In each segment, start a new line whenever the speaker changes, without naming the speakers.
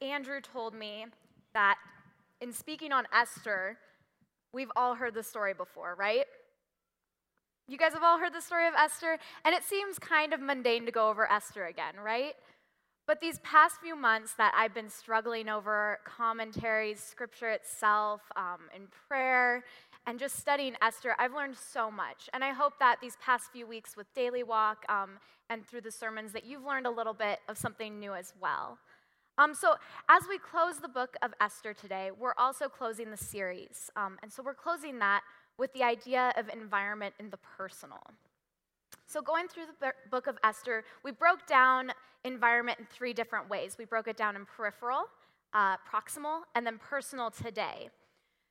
Andrew told me that in speaking on Esther, we've all heard the story before, right? You guys have all heard the story of Esther, and it seems kind of mundane to go over Esther again, right? But these past few months that I've been struggling over commentaries, scripture itself, um, in prayer, and just studying Esther, I've learned so much. And I hope that these past few weeks with Daily Walk um, and through the sermons that you've learned a little bit of something new as well. Um, so, as we close the book of Esther today, we're also closing the series. Um, and so, we're closing that with the idea of environment in the personal. So, going through the book of Esther, we broke down environment in three different ways. We broke it down in peripheral, uh, proximal, and then personal today.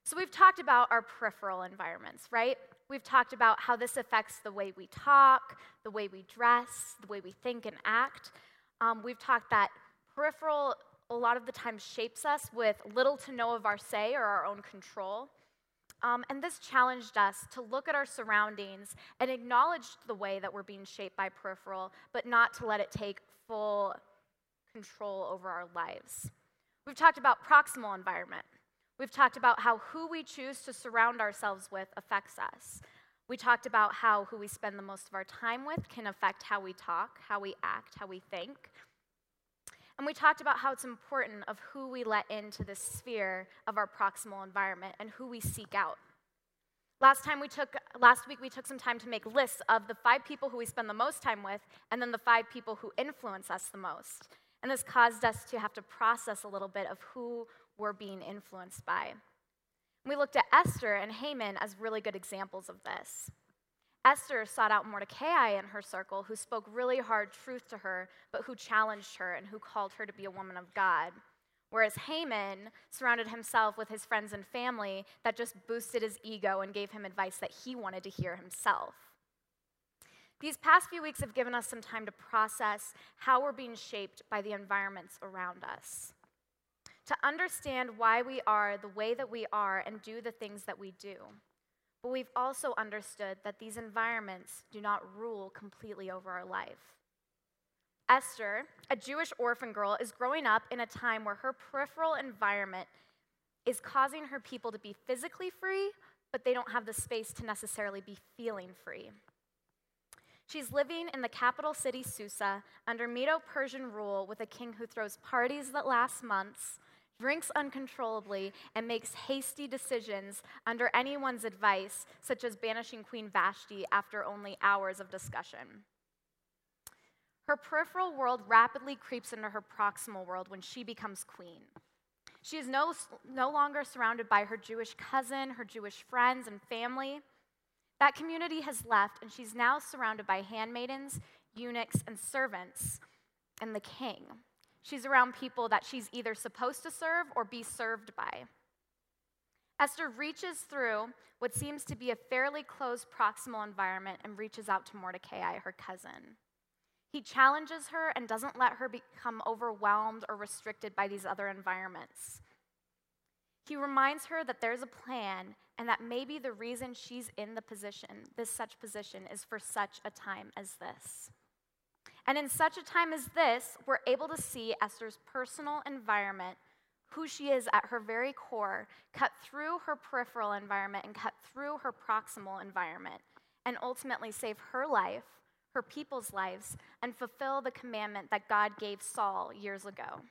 So, we've talked about our peripheral environments, right? We've talked about how this affects the way we talk, the way we dress, the way we think and act. Um, we've talked that peripheral, a lot of the time, shapes us with little to no of our say or our own control. Um, and this challenged us to look at our surroundings and acknowledge the way that we're being shaped by peripheral, but not to let it take full control over our lives. We've talked about proximal environment. We've talked about how who we choose to surround ourselves with affects us. We talked about how who we spend the most of our time with can affect how we talk, how we act, how we think. And we talked about how it's important of who we let into this sphere of our proximal environment and who we seek out. Last time we took last week we took some time to make lists of the 5 people who we spend the most time with and then the 5 people who influence us the most. And this caused us to have to process a little bit of who we're being influenced by. We looked at Esther and Haman as really good examples of this. Esther sought out Mordecai in her circle, who spoke really hard truth to her, but who challenged her and who called her to be a woman of God. Whereas Haman surrounded himself with his friends and family that just boosted his ego and gave him advice that he wanted to hear himself. These past few weeks have given us some time to process how we're being shaped by the environments around us, to understand why we are the way that we are and do the things that we do. But we've also understood that these environments do not rule completely over our life. Esther, a Jewish orphan girl, is growing up in a time where her peripheral environment is causing her people to be physically free, but they don't have the space to necessarily be feeling free. She's living in the capital city, Susa, under Medo Persian rule with a king who throws parties that last months, drinks uncontrollably, and makes hasty decisions under anyone's advice, such as banishing Queen Vashti after only hours of discussion. Her peripheral world rapidly creeps into her proximal world when she becomes queen. She is no, no longer surrounded by her Jewish cousin, her Jewish friends, and family. That community has left, and she's now surrounded by handmaidens, eunuchs, and servants, and the king. She's around people that she's either supposed to serve or be served by. Esther reaches through what seems to be a fairly closed proximal environment and reaches out to Mordecai, her cousin. He challenges her and doesn't let her become overwhelmed or restricted by these other environments. He reminds her that there's a plan and that maybe the reason she's in the position, this such position, is for such a time as this. And in such a time as this, we're able to see Esther's personal environment, who she is at her very core, cut through her peripheral environment and cut through her proximal environment, and ultimately save her life, her people's lives, and fulfill the commandment that God gave Saul years ago.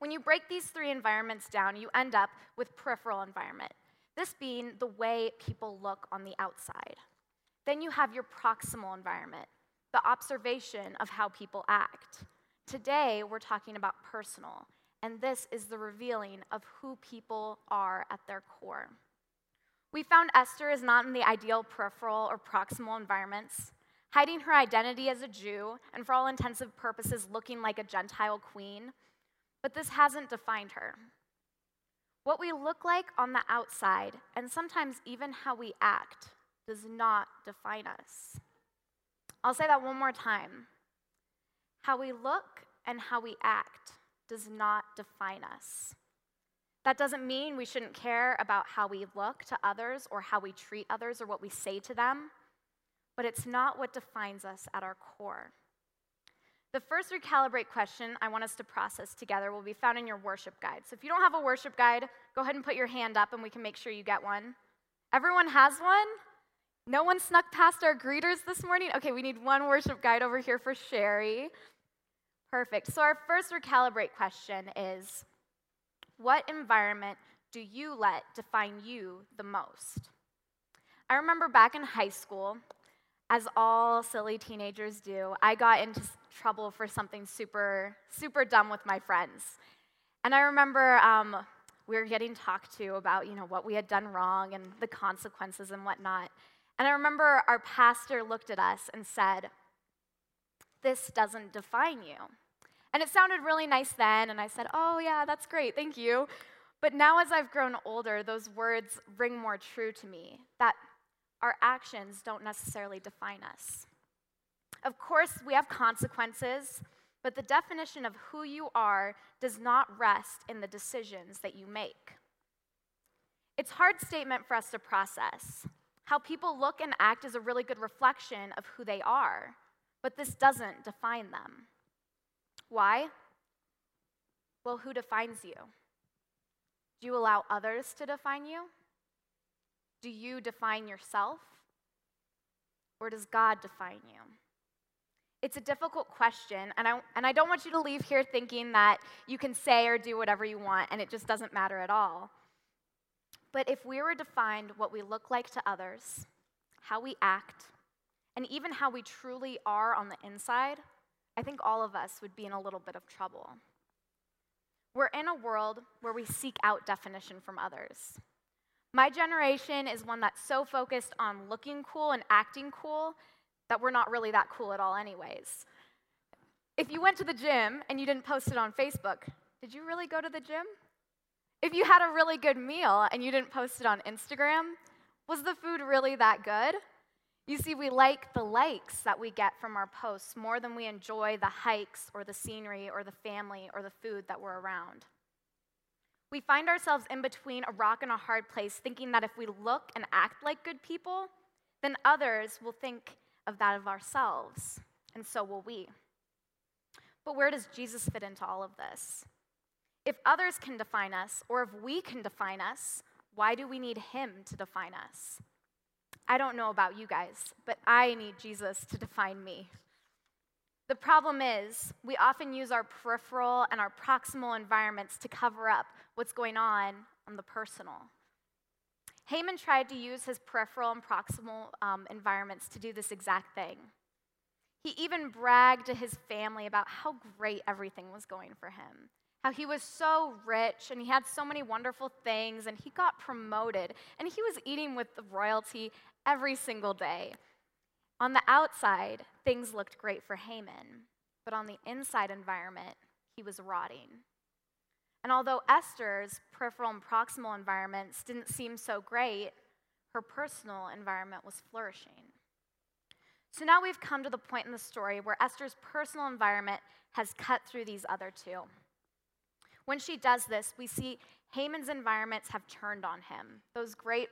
When you break these three environments down, you end up with peripheral environment, this being the way people look on the outside. Then you have your proximal environment, the observation of how people act. Today, we're talking about personal, and this is the revealing of who people are at their core. We found Esther is not in the ideal peripheral or proximal environments, hiding her identity as a Jew and, for all intensive purposes, looking like a Gentile queen. But this hasn't defined her. What we look like on the outside, and sometimes even how we act, does not define us. I'll say that one more time. How we look and how we act does not define us. That doesn't mean we shouldn't care about how we look to others or how we treat others or what we say to them, but it's not what defines us at our core. The first recalibrate question I want us to process together will be found in your worship guide. So if you don't have a worship guide, go ahead and put your hand up and we can make sure you get one. Everyone has one? No one snuck past our greeters this morning? Okay, we need one worship guide over here for Sherry. Perfect. So our first recalibrate question is What environment do you let define you the most? I remember back in high school, as all silly teenagers do, I got into trouble for something super, super dumb with my friends. And I remember um, we were getting talked to about, you know, what we had done wrong and the consequences and whatnot. And I remember our pastor looked at us and said, This doesn't define you. And it sounded really nice then, and I said, Oh, yeah, that's great, thank you. But now, as I've grown older, those words ring more true to me that our actions don't necessarily define us. Of course, we have consequences, but the definition of who you are does not rest in the decisions that you make. It's a hard statement for us to process. How people look and act is a really good reflection of who they are, but this doesn't define them. Why? Well, who defines you? Do you allow others to define you? Do you define yourself? Or does God define you? It's a difficult question, and I, and I don't want you to leave here thinking that you can say or do whatever you want and it just doesn't matter at all. But if we were defined what we look like to others, how we act, and even how we truly are on the inside, I think all of us would be in a little bit of trouble. We're in a world where we seek out definition from others. My generation is one that's so focused on looking cool and acting cool that we're not really that cool at all, anyways. If you went to the gym and you didn't post it on Facebook, did you really go to the gym? If you had a really good meal and you didn't post it on Instagram, was the food really that good? You see, we like the likes that we get from our posts more than we enjoy the hikes or the scenery or the family or the food that we're around. We find ourselves in between a rock and a hard place, thinking that if we look and act like good people, then others will think of that of ourselves, and so will we. But where does Jesus fit into all of this? If others can define us, or if we can define us, why do we need him to define us? I don't know about you guys, but I need Jesus to define me. The problem is, we often use our peripheral and our proximal environments to cover up what's going on on the personal. Haman tried to use his peripheral and proximal um, environments to do this exact thing. He even bragged to his family about how great everything was going for him, how he was so rich and he had so many wonderful things and he got promoted and he was eating with the royalty every single day. On the outside, things looked great for Haman, but on the inside environment, he was rotting. And although Esther's peripheral and proximal environments didn't seem so great, her personal environment was flourishing. So now we've come to the point in the story where Esther's personal environment has cut through these other two. When she does this, we see Haman's environments have turned on him. Those great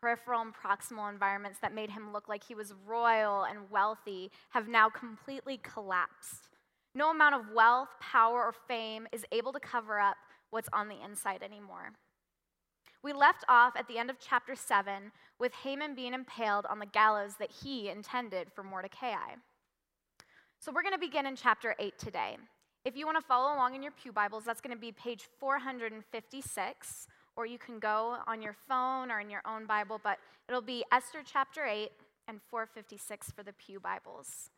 peripheral and proximal environments that made him look like he was royal and wealthy have now completely collapsed. No amount of wealth, power, or fame is able to cover up what's on the inside anymore. We left off at the end of chapter 7 with Haman being impaled on the gallows that he intended for Mordecai. So we're going to begin in chapter 8 today. If you want to follow along in your Pew Bibles, that's going to be page 456 or you can go on your phone or in your own Bible, but it'll be Esther chapter 8 and 456 for the Pew Bibles.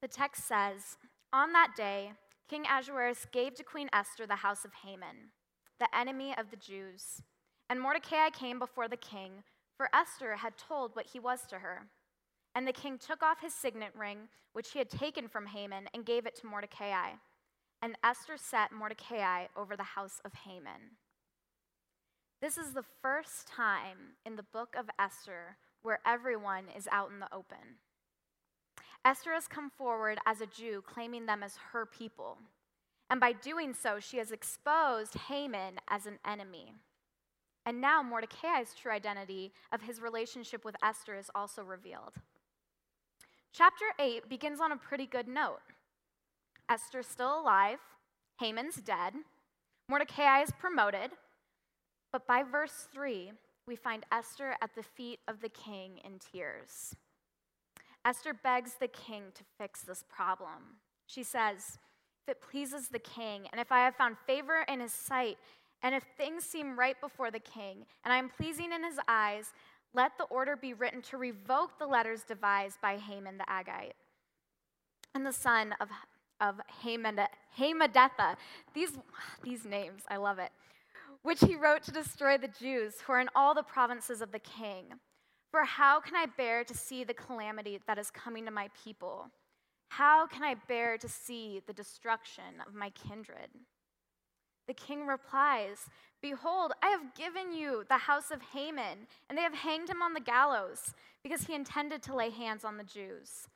The text says, On that day, King Ahasuerus gave to Queen Esther the house of Haman, the enemy of the Jews. And Mordecai came before the king, for Esther had told what he was to her. And the king took off his signet ring, which he had taken from Haman, and gave it to Mordecai. And Esther set Mordecai over the house of Haman. This is the first time in the book of Esther where everyone is out in the open. Esther has come forward as a Jew, claiming them as her people. And by doing so, she has exposed Haman as an enemy. And now Mordecai's true identity of his relationship with Esther is also revealed. Chapter 8 begins on a pretty good note. Esther's still alive, Haman's dead, Mordecai is promoted, but by verse 3, we find Esther at the feet of the king in tears. Esther begs the king to fix this problem. She says, If it pleases the king, and if I have found favor in his sight, and if things seem right before the king, and I am pleasing in his eyes, let the order be written to revoke the letters devised by Haman the Agagite and the son of, of Hammedatha. These, these names, I love it. Which he wrote to destroy the Jews who are in all the provinces of the king. For how can I bear to see the calamity that is coming to my people? How can I bear to see the destruction of my kindred? The king replies, Behold, I have given you the house of Haman, and they have hanged him on the gallows, because he intended to lay hands on the Jews.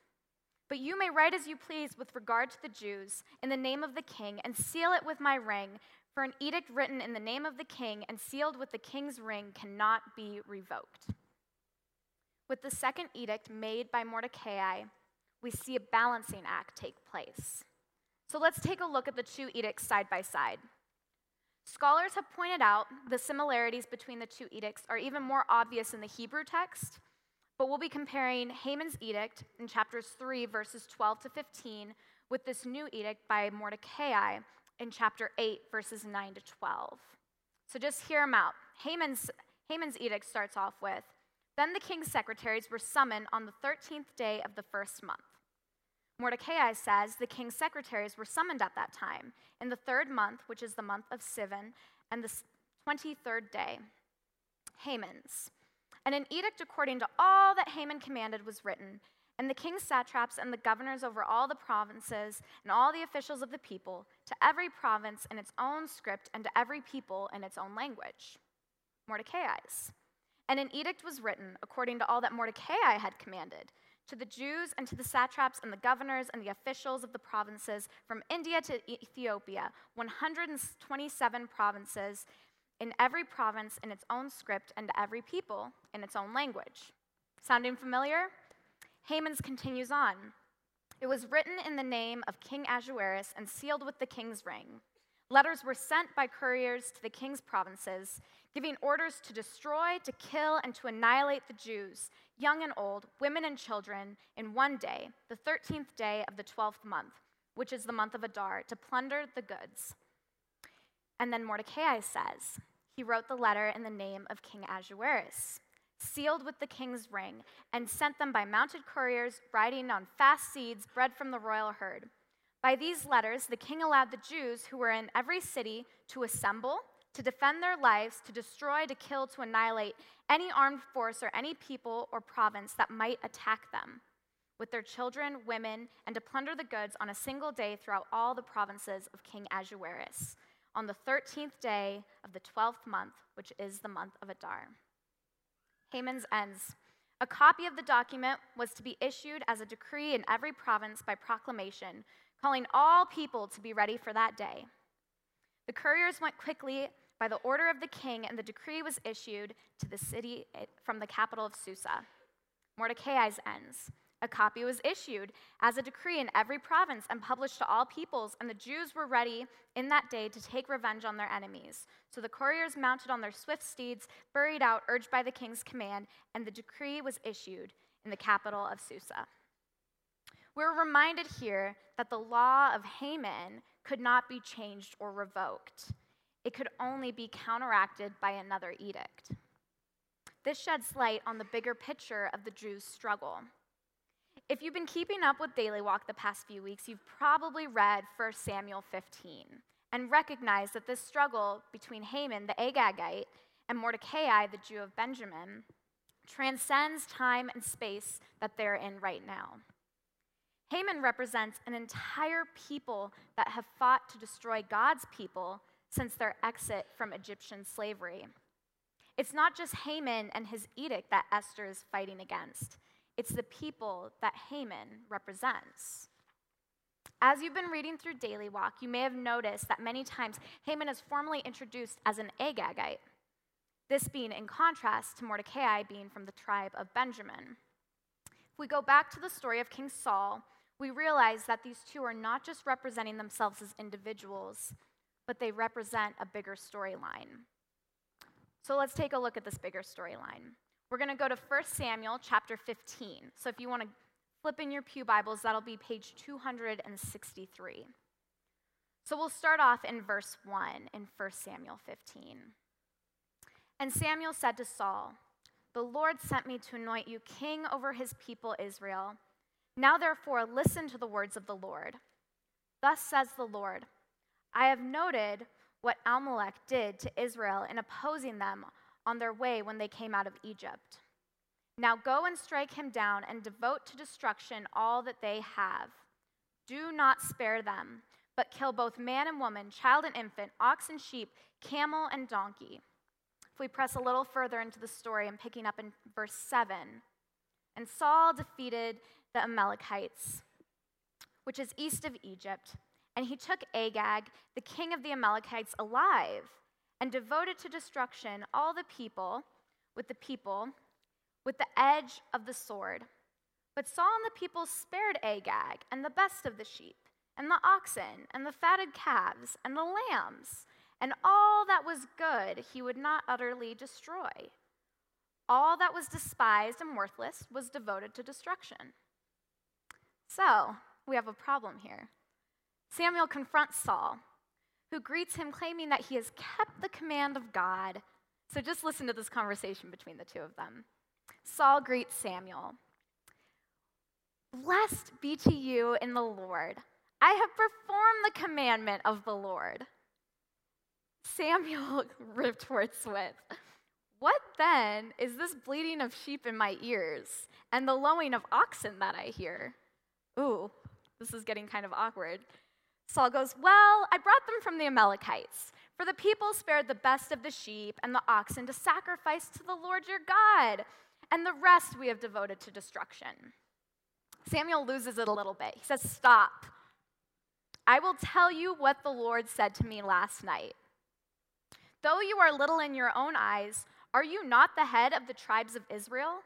But you may write as you please with regard to the Jews, in the name of the king, and seal it with my ring, for an edict written in the name of the king and sealed with the king's ring cannot be revoked. With the second edict made by Mordecai, we see a balancing act take place. So let's take a look at the two edicts side by side. Scholars have pointed out the similarities between the two edicts are even more obvious in the Hebrew text, but we'll be comparing Haman's edict in chapters 3, verses 12 to 15, with this new edict by Mordecai in chapter 8, verses 9 to 12. So just hear them out. Haman's, Haman's edict starts off with Then the king's secretaries were summoned on the 13th day of the first month. Mordecai says the king's secretaries were summoned at that time, in the third month, which is the month of Sivan, and the 23rd day. Haman's. And an edict according to all that Haman commanded was written, and the king's satraps and the governors over all the provinces and all the officials of the people, to every province in its own script and to every people in its own language. Mordecai's. And an edict was written according to all that Mordecai had commanded to the Jews and to the satraps and the governors and the officials of the provinces from India to Ethiopia, 127 provinces, in every province in its own script and to every people in its own language. Sounding familiar? Haman's continues on. It was written in the name of King Ahasuerus and sealed with the king's ring. Letters were sent by couriers to the king's provinces, giving orders to destroy, to kill, and to annihilate the Jews, young and old, women and children, in one day, the 13th day of the 12th month, which is the month of Adar, to plunder the goods. And then Mordecai says, he wrote the letter in the name of King Ahasuerus, sealed with the king's ring, and sent them by mounted couriers riding on fast steeds bred from the royal herd. By these letters, the king allowed the Jews who were in every city to assemble to defend their lives, to destroy, to kill, to annihilate any armed force or any people or province that might attack them, with their children, women, and to plunder the goods on a single day throughout all the provinces of King Ahasuerus, on the 13th day of the 12th month, which is the month of Adar. Haman's ends. A copy of the document was to be issued as a decree in every province by proclamation, calling all people to be ready for that day. The couriers went quickly by the order of the king, and the decree was issued to the city eh, from the capital of Susa. Mordecai's ends. A copy was issued as a decree in every province and published to all peoples, and the Jews were ready in that day to take revenge on their enemies. So the couriers mounted on their swift steeds, buried out, urged by the king's command, and the decree was issued in the capital of Susa. We're reminded here that the law of Haman could not be changed or revoked it could only be counteracted by another edict. This sheds light on the bigger picture of the Jews' struggle. If you've been keeping up with Daily Walk the past few weeks, you've probably read 1 Samuel 15 and recognized that this struggle between Haman, the Agagite, and Mordecai, the Jew of Benjamin, transcends time and space that they're in right now. Haman represents an entire people that have fought to destroy God's people since their exit from Egyptian slavery. It's not just Haman and his edict that Esther is fighting against, it's the people that Haman represents. As you've been reading through Daily Walk, you may have noticed that many times Haman is formally introduced as an Agagite, this being in contrast to Mordecai being from the tribe of Benjamin. If we go back to the story of King Saul, we realize that these two are not just representing themselves as individuals, but they represent a bigger storyline. So let's take a look at this bigger storyline. We're going to go to 1 Samuel chapter 15. So if you want to flip in your Pew Bibles, that'll be page 263. So we'll start off in verse 1 in 1 Samuel 15. And Samuel said to Saul, The Lord sent me to anoint you king over his people Israel. Now therefore, listen to the words of the Lord. Thus says the Lord I have noted what Amalek did to Israel in opposing them on their way when they came out of Egypt. Now go and strike him down and devote to destruction all that they have. Do not spare them, but kill both man and woman, child and infant, ox and sheep, camel and donkey. If we press a little further into the story and picking up in verse 7, and Saul defeated the Amalekites, which is east of Egypt, and he took Agag, the king of the Amalekites, alive and devoted to destruction all the people with the people with the edge of the sword. But Saul and the people spared Agag and the best of the sheep, and the oxen, and the fatted calves, and the lambs, and all that was good he would not utterly destroy. All that was despised and worthless was devoted to destruction. So, we have a problem here. Samuel confronts Saul, who greets him claiming that he has kept the command of God. So, just listen to this conversation between the two of them. Saul greets Samuel Blessed be to you in the Lord. I have performed the commandment of the Lord. Samuel retorts with, What then is this bleating of sheep in my ears and the lowing of oxen that I hear? Ooh, this is getting kind of awkward. Saul goes, Well, I brought them from the Amalekites, for the people spared the best of the sheep and the oxen to sacrifice to the Lord your God, and the rest we have devoted to destruction. Samuel loses it a little bit. He says, Stop. I will tell you what the Lord said to me last night. Though you are little in your own eyes, are you not the head of the tribes of Israel?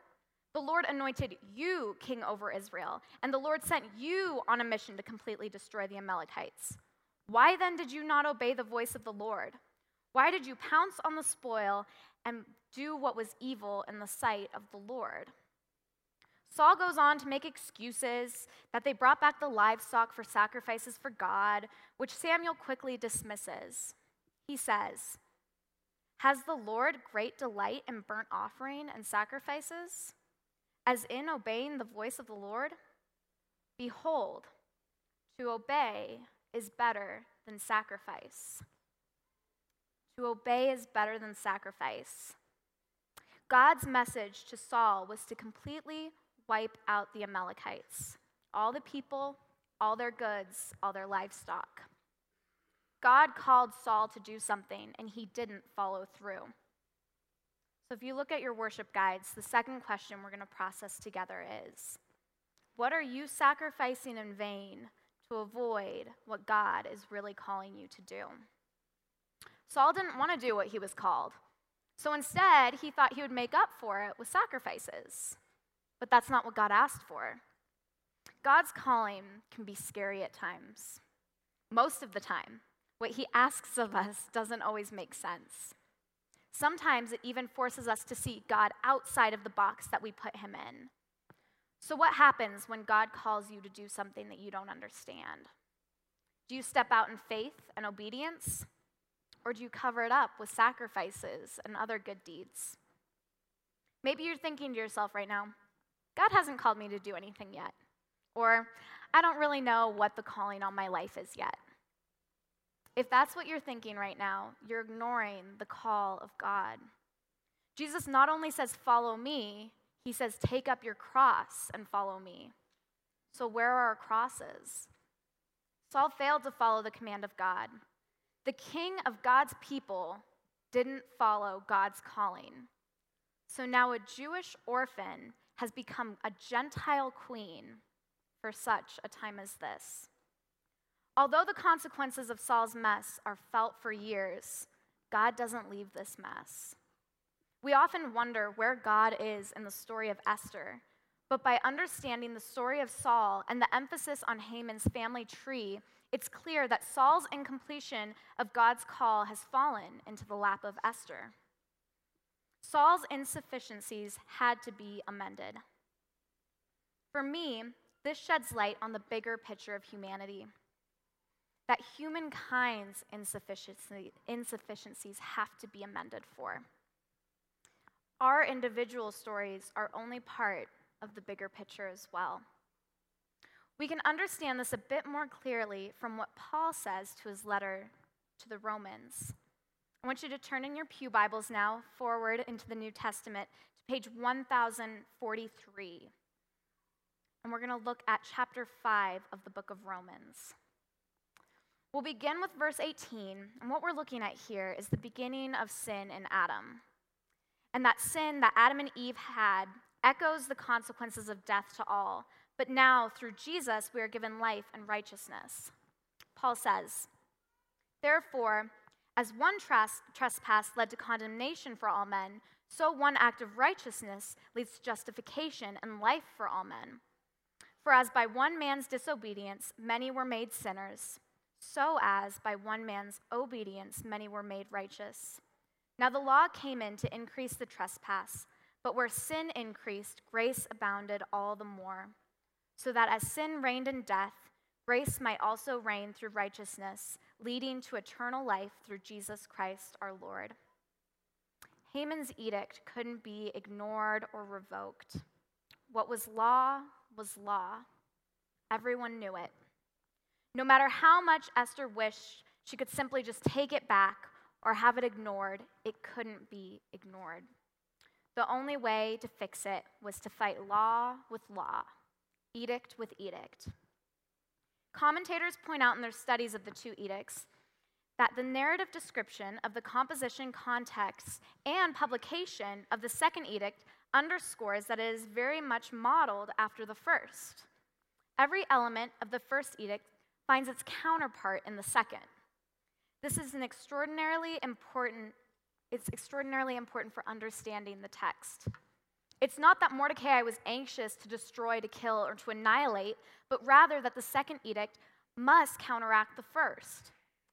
The Lord anointed you king over Israel, and the Lord sent you on a mission to completely destroy the Amalekites. Why then did you not obey the voice of the Lord? Why did you pounce on the spoil and do what was evil in the sight of the Lord? Saul goes on to make excuses that they brought back the livestock for sacrifices for God, which Samuel quickly dismisses. He says, has the Lord great delight in burnt offering and sacrifices, as in obeying the voice of the Lord? Behold, to obey is better than sacrifice. To obey is better than sacrifice. God's message to Saul was to completely wipe out the Amalekites, all the people, all their goods, all their livestock. God called Saul to do something, and he didn't follow through. So, if you look at your worship guides, the second question we're going to process together is What are you sacrificing in vain to avoid what God is really calling you to do? Saul didn't want to do what he was called. So instead, he thought he would make up for it with sacrifices. But that's not what God asked for. God's calling can be scary at times, most of the time. What he asks of us doesn't always make sense. Sometimes it even forces us to see God outside of the box that we put him in. So, what happens when God calls you to do something that you don't understand? Do you step out in faith and obedience? Or do you cover it up with sacrifices and other good deeds? Maybe you're thinking to yourself right now, God hasn't called me to do anything yet. Or, I don't really know what the calling on my life is yet. If that's what you're thinking right now, you're ignoring the call of God. Jesus not only says, Follow me, he says, Take up your cross and follow me. So, where are our crosses? Saul failed to follow the command of God. The king of God's people didn't follow God's calling. So now a Jewish orphan has become a Gentile queen for such a time as this. Although the consequences of Saul's mess are felt for years, God doesn't leave this mess. We often wonder where God is in the story of Esther, But by understanding the story of Saul and the emphasis on Haman's family tree, it's clear that Saul's incompletion of God's call has fallen into the lap of Esther. Saul's insufficiencies had to be amended. For me, this sheds light on the bigger picture of humanity that humankind's insufficiency, insufficiencies have to be amended for. Our individual stories are only part of the bigger picture as well. We can understand this a bit more clearly from what Paul says to his letter to the Romans. I want you to turn in your Pew Bibles now forward into the New Testament to page 1043. And we're going to look at chapter 5 of the book of Romans. We'll begin with verse 18, and what we're looking at here is the beginning of sin in Adam. And that sin that Adam and Eve had echoes the consequences of death to all, but now through Jesus we are given life and righteousness. Paul says, Therefore, as one trespass led to condemnation for all men, so one act of righteousness leads to justification and life for all men. For as by one man's disobedience many were made sinners, so as by one man's obedience many were made righteous. Now the law came in to increase the trespass, but where sin increased, grace abounded all the more, so that as sin reigned in death, grace might also reign through righteousness, leading to eternal life through Jesus Christ our Lord. Haman's edict couldn't be ignored or revoked. What was law was law. Everyone knew it. No matter how much Esther wished she could simply just take it back or have it ignored, it couldn't be ignored. The only way to fix it was to fight law with law, edict with edict. Commentators point out in their studies of the two edicts that the narrative description of the composition, context, and publication of the second edict underscores that it is very much modeled after the first. Every element of the first edict finds its counterpart in the second. This is an extraordinarily important it's extraordinarily important for understanding the text. It's not that Mordecai was anxious to destroy, to kill, or to annihilate, but rather that the second edict must counteract the first.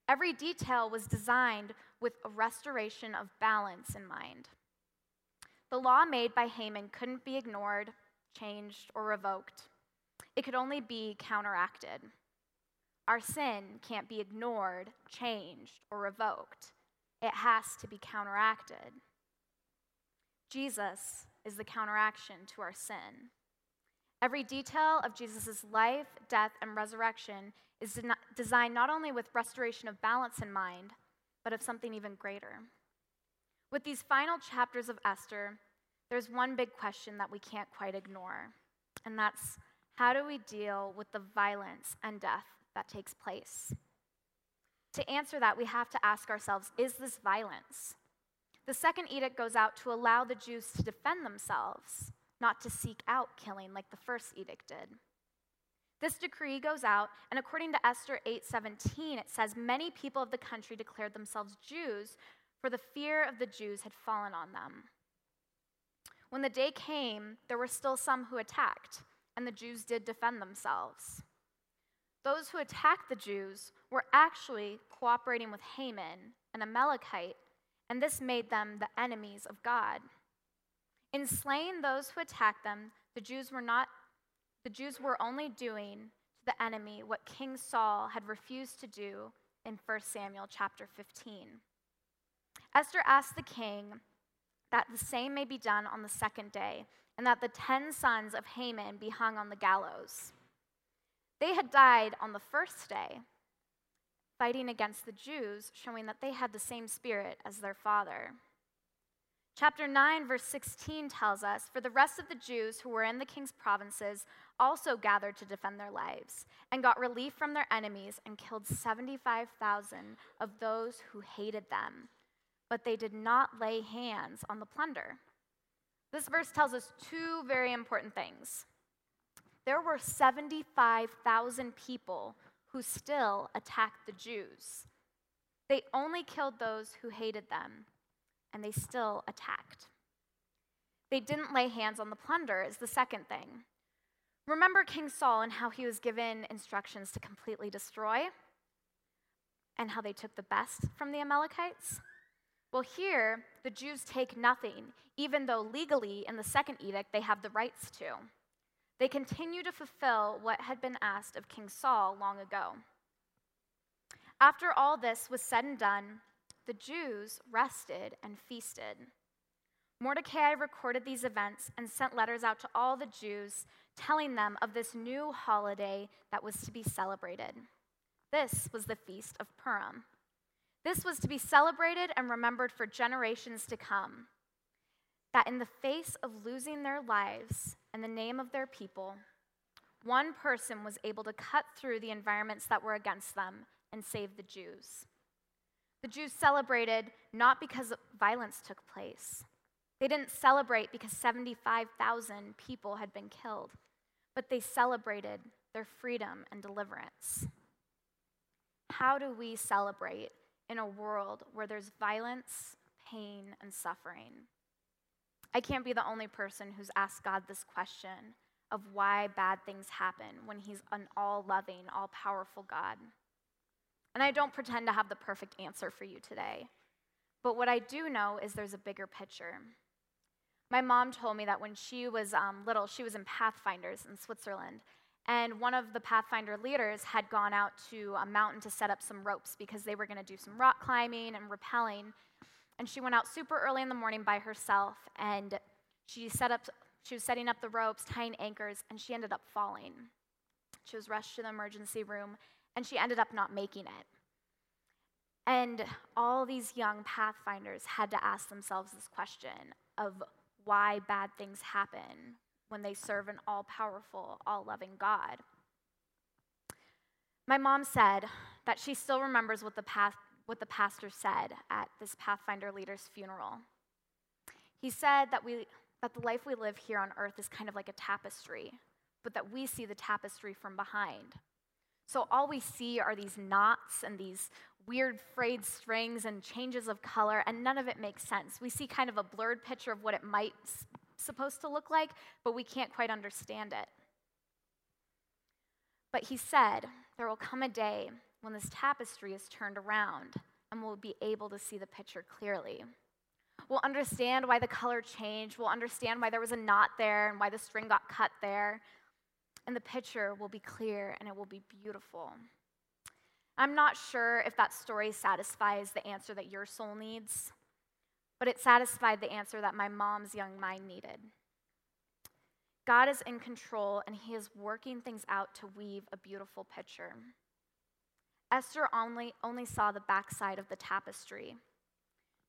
Every detail was designed with a restoration of balance in mind. The law made by Haman couldn't be ignored, changed, or revoked. It could only be counteracted. Our sin can't be ignored, changed, or revoked. It has to be counteracted. Jesus is the counteraction to our sin. Every detail of Jesus' life, death, and resurrection is designed not only with restoration of balance in mind, but of something even greater. With these final chapters of Esther, there's one big question that we can't quite ignore, and that's how do we deal with the violence and death that takes place. To answer that, we have to ask ourselves is this violence? The second edict goes out to allow the Jews to defend themselves, not to seek out killing like the first edict did. This decree goes out, and according to Esther 8:17, it says many people of the country declared themselves Jews, for the fear of the Jews had fallen on them. When the day came, there were still some who attacked, and the Jews did defend themselves. Those who attacked the Jews were actually cooperating with Haman, an Amalekite, and this made them the enemies of God. In slaying those who attacked them, the Jews were not the Jews were only doing to the enemy what King Saul had refused to do in 1 Samuel chapter 15. Esther asked the king that the same may be done on the second day, and that the ten sons of Haman be hung on the gallows. They had died on the first day, fighting against the Jews, showing that they had the same spirit as their father. Chapter 9, verse 16 tells us For the rest of the Jews who were in the king's provinces also gathered to defend their lives, and got relief from their enemies, and killed 75,000 of those who hated them. But they did not lay hands on the plunder. This verse tells us two very important things there were 75,000 people who still attacked the Jews. They only killed those who hated them, and they still attacked. They didn't lay hands on the plunder, is the second thing. Remember King Saul and how he was given instructions to completely destroy? And how they took the best from the Amalekites? Well, here, the Jews take nothing, even though legally in the second edict they have the rights to. They continue to fulfill what had been asked of King Saul long ago. After all this was said and done, the Jews rested and feasted. Mordecai recorded these events and sent letters out to all the Jews, telling them of this new holiday that was to be celebrated. This was the Feast of Purim. This was to be celebrated and remembered for generations to come. That in the face of losing their lives and the name of their people, one person was able to cut through the environments that were against them and save the Jews. The Jews celebrated not because violence took place, they didn't celebrate because 75,000 people had been killed, but they celebrated their freedom and deliverance. How do we celebrate in a world where there's violence, pain, and suffering? I can't be the only person who's asked God this question of why bad things happen when He's an all loving, all powerful God. And I don't pretend to have the perfect answer for you today. But what I do know is there's a bigger picture. My mom told me that when she was um, little, she was in Pathfinders in Switzerland. And one of the Pathfinder leaders had gone out to a mountain to set up some ropes because they were going to do some rock climbing and rappelling. And she went out super early in the morning by herself and she set up she was setting up the ropes, tying anchors, and she ended up falling. She was rushed to the emergency room and she ended up not making it. And all these young pathfinders had to ask themselves this question of why bad things happen when they serve an all powerful, all loving God. My mom said that she still remembers what the, path, what the pastor said at this Pathfinder leader's funeral. He said that, we, that the life we live here on earth is kind of like a tapestry, but that we see the tapestry from behind. So all we see are these knots and these weird frayed strings and changes of color, and none of it makes sense. We see kind of a blurred picture of what it might supposed to look like, but we can't quite understand it. But he said, There will come a day when this tapestry is turned around and we'll be able to see the picture clearly. We'll understand why the color changed. We'll understand why there was a knot there and why the string got cut there. And the picture will be clear and it will be beautiful. I'm not sure if that story satisfies the answer that your soul needs, but it satisfied the answer that my mom's young mind needed. God is in control and he is working things out to weave a beautiful picture. Esther only, only saw the backside of the tapestry.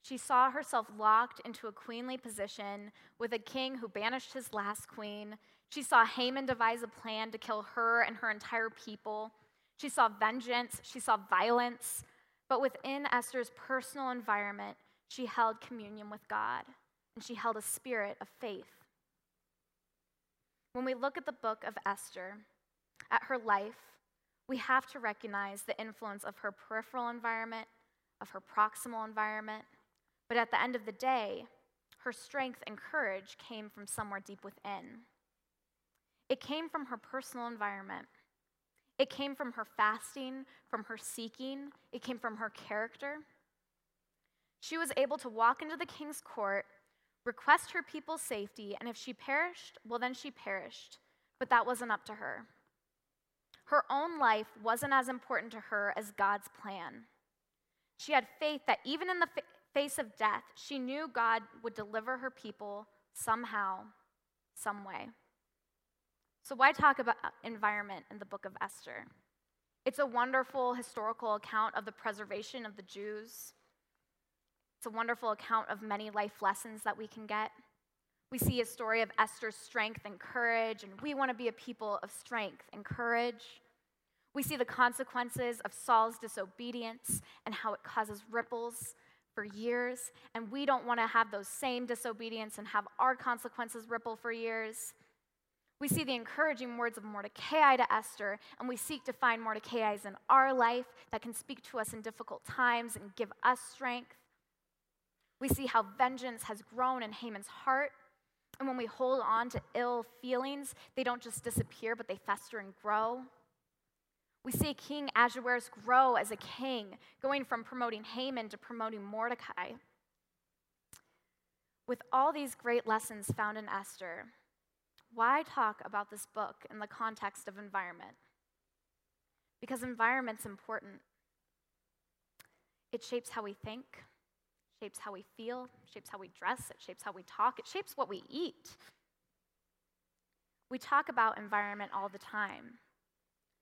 She saw herself locked into a queenly position with a king who banished his last queen. She saw Haman devise a plan to kill her and her entire people. She saw vengeance, she saw violence. But within Esther's personal environment, she held communion with God and she held a spirit of faith. When we look at the book of Esther, at her life, we have to recognize the influence of her peripheral environment, of her proximal environment. But at the end of the day, her strength and courage came from somewhere deep within. It came from her personal environment. It came from her fasting, from her seeking, it came from her character. She was able to walk into the king's court, request her people's safety, and if she perished, well, then she perished. But that wasn't up to her. Her own life wasn't as important to her as God's plan. She had faith that even in the face of death, she knew God would deliver her people somehow, some way. So, why talk about uh, environment in the book of Esther? It's a wonderful historical account of the preservation of the Jews it's a wonderful account of many life lessons that we can get. We see a story of Esther's strength and courage, and we want to be a people of strength and courage. We see the consequences of Saul's disobedience and how it causes ripples for years, and we don't want to have those same disobedience and have our consequences ripple for years. We see the encouraging words of Mordecai to Esther, and we seek to find Mordecai's in our life that can speak to us in difficult times and give us strength. We see how vengeance has grown in Haman's heart And when we hold on to ill feelings, they don't just disappear, but they fester and grow. We see King Ahasuerus grow as a king, going from promoting Haman to promoting Mordecai. With all these great lessons found in Esther, why talk about this book in the context of environment? Because environment's important. It shapes how we think, shapes how we feel, shapes how we dress, it shapes how we talk, it shapes what we eat. We talk about environment all the time.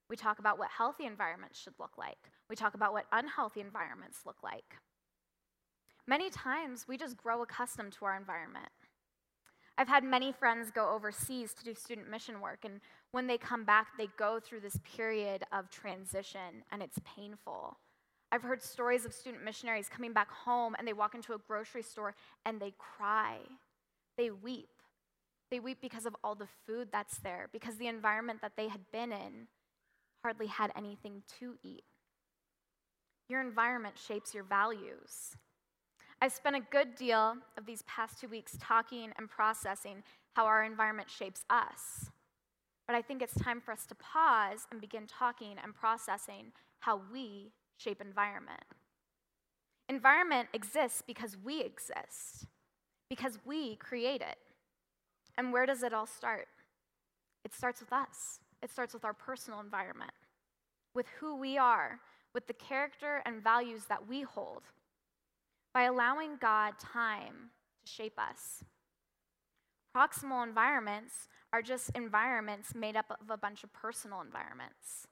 We talk about what healthy environments should look like. We talk about what unhealthy environments look like. Many times, we just grow accustomed to our environment. I've had many friends go overseas to do student mission work, and when they come back, they go through this period of transition, and it's painful. I've heard stories of student missionaries coming back home and they walk into a grocery store and they cry. They weep. They weep because of all the food that's there, because the environment that they had been in hardly had anything to eat. Your environment shapes your values. I've spent a good deal of these past two weeks talking and processing how our environment shapes us. But I think it's time for us to pause and begin talking and processing how we shape environment. Environment exists because we exist, because we create it. And where does it all start? It starts with us, it starts with our personal environment, with who we are, with the character and values that we hold, by allowing God time to shape us. Proximal environments are just environments made up of a bunch of personal environments.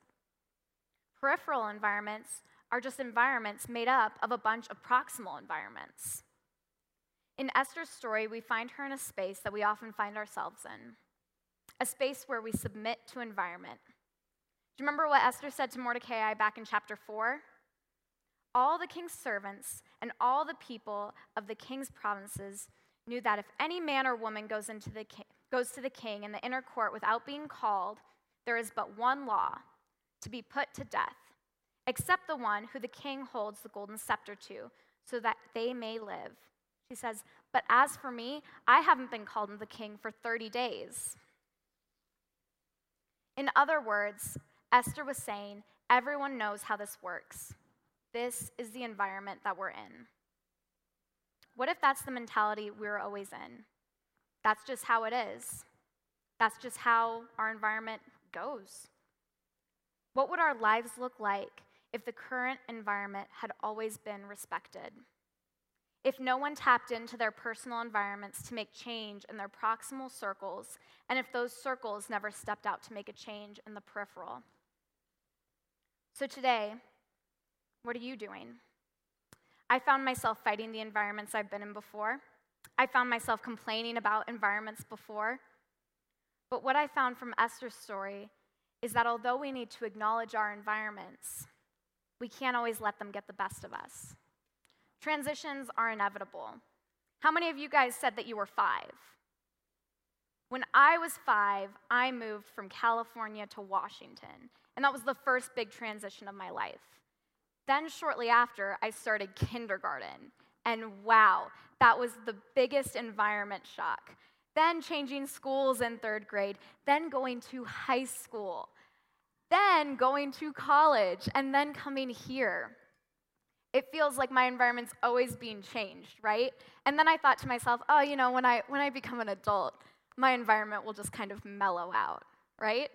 Peripheral environments are just environments made up of a bunch of proximal environments. In Esther's story, we find her in a space that we often find ourselves in a space where we submit to environment. Do you remember what Esther said to Mordecai back in chapter 4? All the king's servants and all the people of the king's provinces knew that if any man or woman goes, into the king, goes to the king in the inner court without being called, there is but one law to be put to death, except the one who the king holds the golden scepter to, so that they may live. She says, But as for me, I haven't been called the king for 30 days. In other words, Esther was saying, Everyone knows how this works. This is the environment that we're in. What if that's the mentality we're always in? That's just how it is. That's just how our environment goes. What would our lives look like if the current environment had always been respected. If no one tapped into their personal environments to make change in their proximal circles, and if those circles never stepped out to make a change in the peripheral. So today, what are you doing? I found myself fighting the environments I've been in before. I found myself complaining about environments before. But what I found from Esther's story is that although we need to acknowledge our environments, we can't always let them get the best of us. Transitions are inevitable. How many of you guys said that you were five? When I was five, I moved from California to Washington, and that was the first big transition of my life. Then, shortly after, I started kindergarten, and wow, that was the biggest environment shock. Then, changing schools in third grade, then going to high school then going to college, and then coming here. It feels like my environment's always being changed, right? And then I thought to myself, oh, you know, when I, when I become an adult, my environment will just kind of mellow out, right?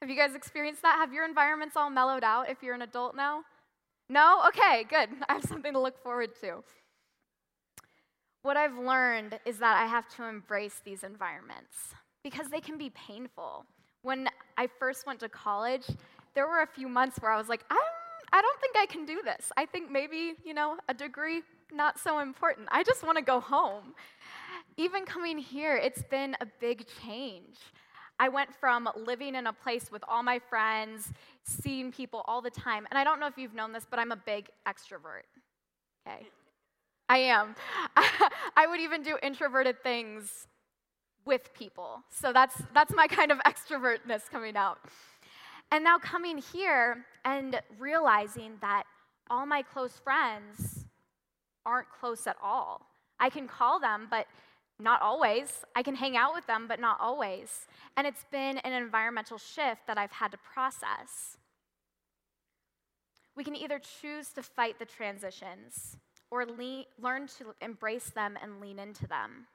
Have you guys experienced that? Have your environments all mellowed out if you're an adult now? No? Okay, good. I have something to look forward to. What I've learned is that I have to embrace these environments because they can be painful. When I first went to college, there were a few months where I was like, I don't, I don't think I can do this. I think maybe, you know, a degree, not so important. I just want to go home. Even coming here, it's been a big change. I went from living in a place with all my friends, seeing people all the time, and I don't know if you've known this, but I'm a big extrovert. Okay. I am. I would even do introverted things with people. So that's, that's my kind of extrovertness coming out. And now coming here and realizing that all my close friends aren't close at all. I can call them, but not always. I can hang out with them, but not always. And it's been an environmental shift that I've had to process. We can either choose to fight the transitions or le- learn to embrace them and lean into them.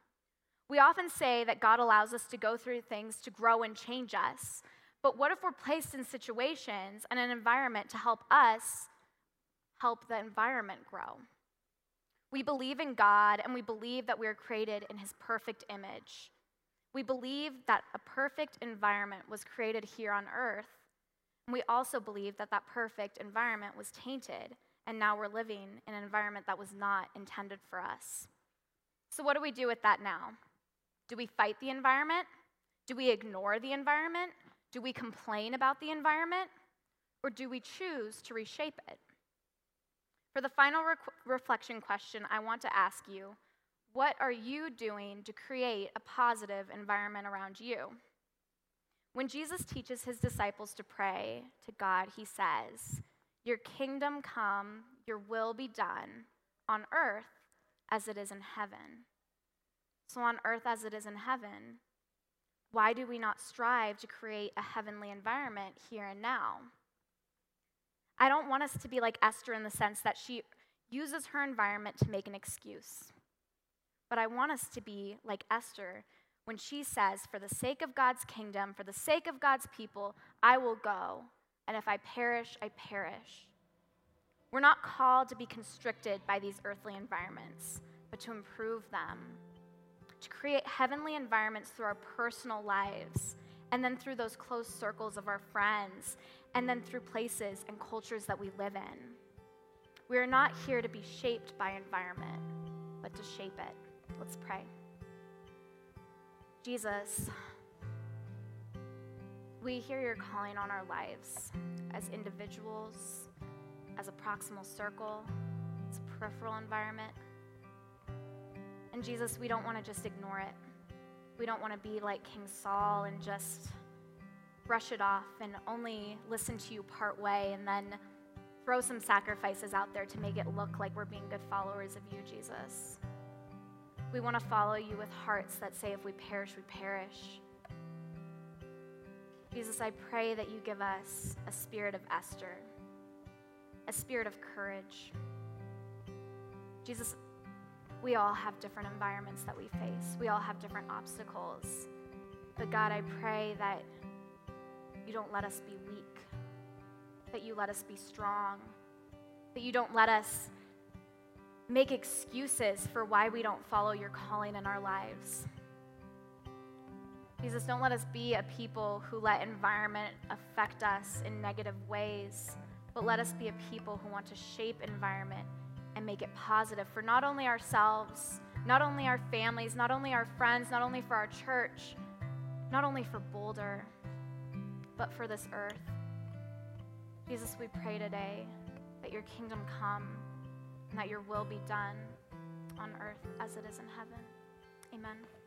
We often say that God allows us to go through things to grow and change us. But what if we're placed in situations and an environment to help us help the environment grow? We believe in God and we believe that we are created in his perfect image. We believe that a perfect environment was created here on earth. And we also believe that that perfect environment was tainted, and now we're living in an environment that was not intended for us. So, what do we do with that now? Do we fight the environment? Do we ignore the environment? Do we complain about the environment? Or do we choose to reshape it? For the final re- reflection question, I want to ask you what are you doing to create a positive environment around you? When Jesus teaches his disciples to pray to God, he says, Your kingdom come, your will be done on earth as it is in heaven. So, on earth as it is in heaven, why do we not strive to create a heavenly environment here and now? I don't want us to be like Esther in the sense that she uses her environment to make an excuse. But I want us to be like Esther when she says, For the sake of God's kingdom, for the sake of God's people, I will go. And if I perish, I perish. We're not called to be constricted by these earthly environments, but to improve them, to create heavenly environments through our personal lives, and then through those close circles of our friends and then through places and cultures that we live in. We are not here to be shaped by environment, but to shape it. Let's pray. Jesus, we hear your calling on our lives as individuals, as a proximal circle, as a peripheral environment. And Jesus, we don't want to just ignore it. We don't want to be like King Saul and just brush it off and only listen to you part way and then throw some sacrifices out there to make it look like we're being good followers of you, Jesus. We want to follow you with hearts that say, if we perish, we perish. Jesus, I pray that you give us a spirit of Esther, a spirit of courage. Jesus, we all have different environments that we face, we all have different obstacles. But God, I pray that you don't let us be weak, that you let us be strong, that you don't let us make excuses for why we don't follow your calling in our lives. Jesus, don't let us be a people who let environment affect us in negative ways, but let us be a people who want to shape environment and make it positive for not only ourselves, not only our families, not only our friends, not only for our church, not only for Boulder, but for this earth. Jesus, we pray today that your kingdom come and that your will be done on earth as it is in heaven. Amen.